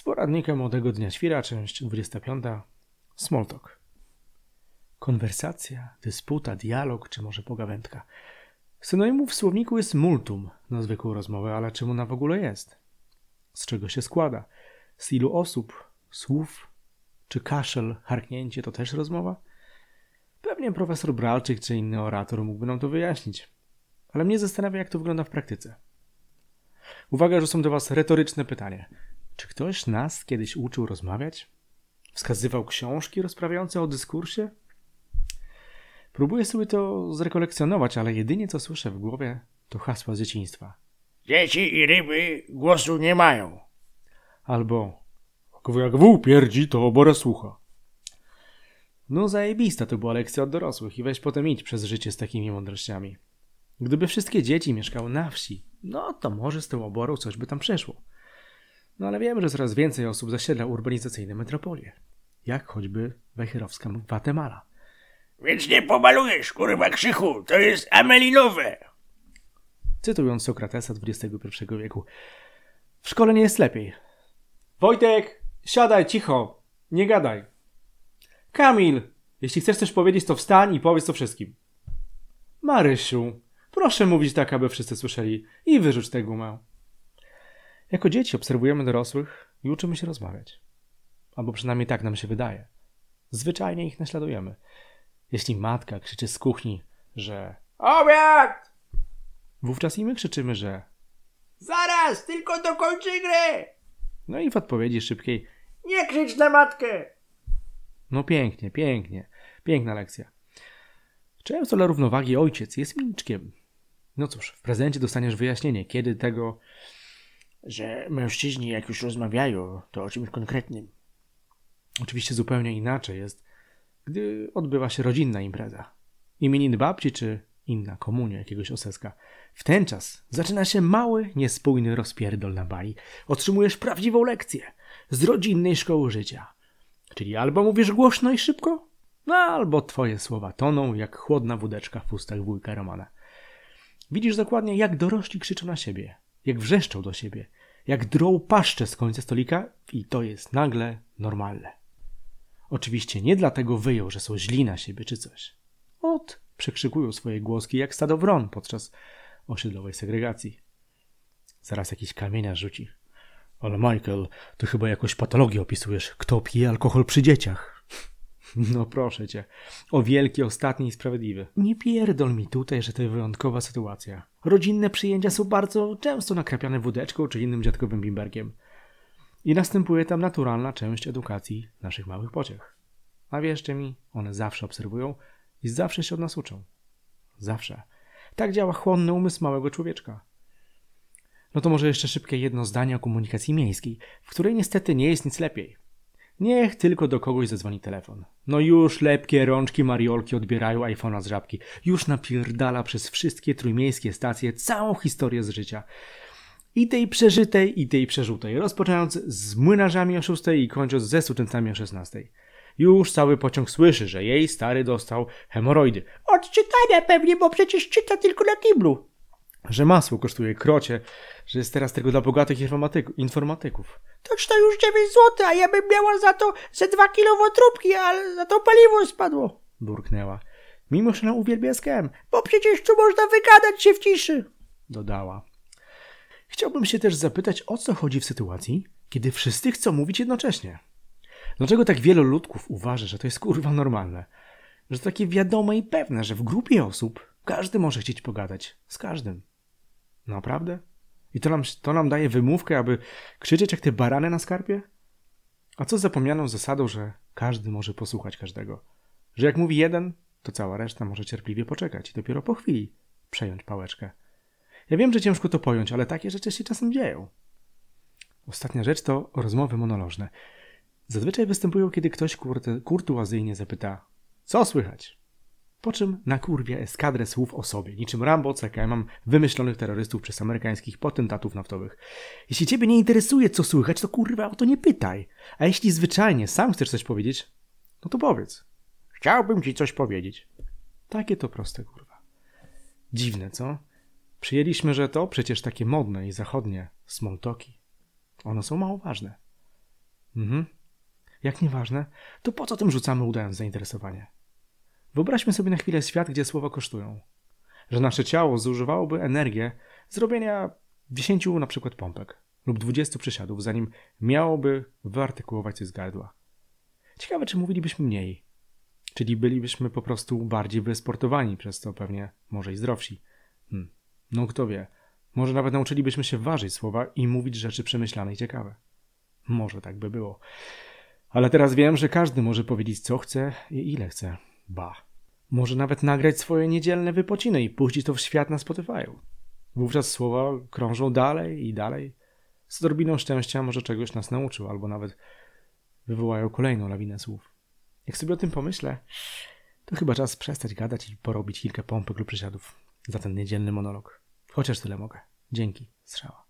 Z poradnika Młodego Dnia Świra, część 25. Smalltalk. Konwersacja, dysputa, dialog, czy może pogawędka. Synonimów w słowniku jest multum na zwykłą rozmowę, ale czym ona w ogóle jest? Z czego się składa? Z ilu osób, słów? Czy kaszel, harknięcie to też rozmowa? Pewnie profesor Bralczyk czy inny orator mógłby nam to wyjaśnić. Ale mnie zastanawia, jak to wygląda w praktyce. Uwaga, że są do Was retoryczne pytanie. Czy ktoś nas kiedyś uczył rozmawiać? Wskazywał książki rozprawiające o dyskursie? Próbuję sobie to zrekolekcjonować, ale jedynie co słyszę w głowie to hasła z dzieciństwa. Dzieci i ryby głosu nie mają. Albo jak wół pierdzi, to obora słucha. No zajebista to była lekcja od dorosłych i weź potem idź przez życie z takimi mądrościami. Gdyby wszystkie dzieci mieszkały na wsi, no to może z tą oborą coś by tam przeszło. No ale wiemy, że coraz więcej osób zasiedla urbanizacyjne metropolie. Jak choćby wejherowska Gwatemala. Więc nie pomalujesz, kurwa krzychu, to jest amelinowe. Cytując Sokratesa XXI wieku. W szkole nie jest lepiej. Wojtek, siadaj cicho, nie gadaj. Kamil, jeśli chcesz coś powiedzieć, to wstań i powiedz to wszystkim. Marysiu, proszę mówić tak, aby wszyscy słyszeli i wyrzuć tę gumę. Jako dzieci obserwujemy dorosłych i uczymy się rozmawiać. Albo przynajmniej tak nam się wydaje. Zwyczajnie ich naśladujemy. Jeśli matka krzyczy z kuchni, że Obiad! wówczas i my krzyczymy, że Zaraz, tylko dokończy grę. no i w odpowiedzi szybkiej Nie krzycz na matkę. no pięknie, pięknie, piękna lekcja. Często dla równowagi ojciec jest milczkiem. No cóż, w prezencie dostaniesz wyjaśnienie, kiedy tego Że mężczyźni jak już rozmawiają, to o czymś konkretnym. Oczywiście zupełnie inaczej jest, gdy odbywa się rodzinna impreza. Imieniny babci czy inna komunia jakiegoś oseska. W ten czas zaczyna się mały, niespójny rozpierdol na bali. Otrzymujesz prawdziwą lekcję z rodzinnej szkoły życia. Czyli albo mówisz głośno i szybko, no albo twoje słowa toną jak chłodna wódeczka w ustach wujka Romana. Widzisz dokładnie, jak dorośli krzyczą na siebie, jak wrzeszczą do siebie, jak drą paszczę z końca stolika i to jest nagle normalne. Oczywiście nie dlatego wyjął, że są źli na siebie czy coś. Ot, przekrzykują swoje głoski jak stado wron podczas osiedlowej segregacji. Zaraz jakiś kamienia rzuci. Ale Michael, ty chyba jakąś patologię opisujesz. Kto pije alkohol przy dzieciach? No proszę cię. O wielki, ostatni i sprawiedliwy. Nie pierdol mi tutaj, że to wyjątkowa sytuacja. Rodzinne przyjęcia są bardzo często nakrapiane wódeczką czy innym dziadkowym bimberkiem. I następuje tam naturalna część edukacji naszych małych pociech. A wierzcie mi, one zawsze obserwują i zawsze się od nas uczą. Zawsze. Tak działa chłonny umysł małego człowieczka. No to może jeszcze szybkie jedno zdanie o komunikacji miejskiej, w której niestety nie jest nic lepiej. Niech tylko do kogoś zadzwoni telefon. No już lepkie rączki Mariolki odbierają iPhone'a z żabki. Już napierdala przez wszystkie trójmiejskie stacje całą historię z życia. I tej przeżytej, i tej przerzutej. Rozpoczynając z młynarzami o 6 i kończąc ze studentami o 16. Już cały pociąg słyszy, że jej stary dostał hemoroidy. Od czytania pewnie, bo przecież czyta tylko na kiblu. Że masło kosztuje krocie, że jest teraz tylko dla bogatych informatyków. Toż to już 9 zł, a ja bym miała za to ze 2 kilo wątróbki, ale za to paliwo spadło. Burknęła. Mimo, że ona uwielbia SKM, Bo przecież tu można wygadać się w ciszy. dodała. Chciałbym się też zapytać, o co chodzi w sytuacji, kiedy wszyscy chcą mówić jednocześnie. Dlaczego tak wielu ludków uważa, że to jest kurwa normalne? Że to takie wiadome i pewne, że w grupie osób każdy może chcieć pogadać z każdym. Naprawdę? I to nam, to nam daje wymówkę, aby krzyczeć jak te barany na skarpie? A co z zapomnianą zasadą, że każdy może posłuchać każdego? Że jak mówi jeden, to cała reszta może cierpliwie poczekać i dopiero po chwili przejąć pałeczkę. Ja wiem, że ciężko to pojąć, ale takie rzeczy się czasem dzieją. Ostatnia rzecz to rozmowy monolożne. Zazwyczaj występują, kiedy ktoś kurtuazyjnie zapyta co słychać? Po czym nakurwia eskadrę słów o sobie, niczym Rambo CKM wymyślonych terrorystów przez amerykańskich potentatów naftowych. Jeśli ciebie nie interesuje, co słychać, to kurwa o to nie pytaj. A jeśli zwyczajnie sam chcesz coś powiedzieć, no to powiedz. Chciałbym ci coś powiedzieć. Takie to proste, kurwa. Dziwne, co? Przyjęliśmy, że to przecież takie modne i zachodnie smoltoki. One są mało ważne. Mhm. Jak nieważne, to po co tym rzucamy udając zainteresowanie? Wyobraźmy sobie na chwilę świat, gdzie słowa kosztują. Że nasze ciało zużywałoby energię zrobienia 10 na przykład pompek lub 20 przysiadów, zanim miałoby wyartykułować coś z gardła. Ciekawe, czy mówilibyśmy mniej. Czyli bylibyśmy po prostu bardziej wysportowani, przez to pewnie może i zdrowsi. Hmm. No kto wie, może nawet nauczylibyśmy się ważyć słowa i mówić rzeczy przemyślane i ciekawe. Może tak by było. Ale teraz wiem, że każdy może powiedzieć co chce i ile chce. Ba. Może nawet nagrać swoje niedzielne wypociny i puścić to w świat na Spotify'u. Wówczas słowa krążą dalej i dalej. Z odrobiną szczęścia może czegoś nas nauczył, albo nawet wywołają kolejną lawinę słów. Jak sobie o tym pomyślę, to chyba czas przestać gadać i porobić kilka pompek lub przysiadów za ten niedzielny monolog. Chociaż tyle mogę. Dzięki. Strzała.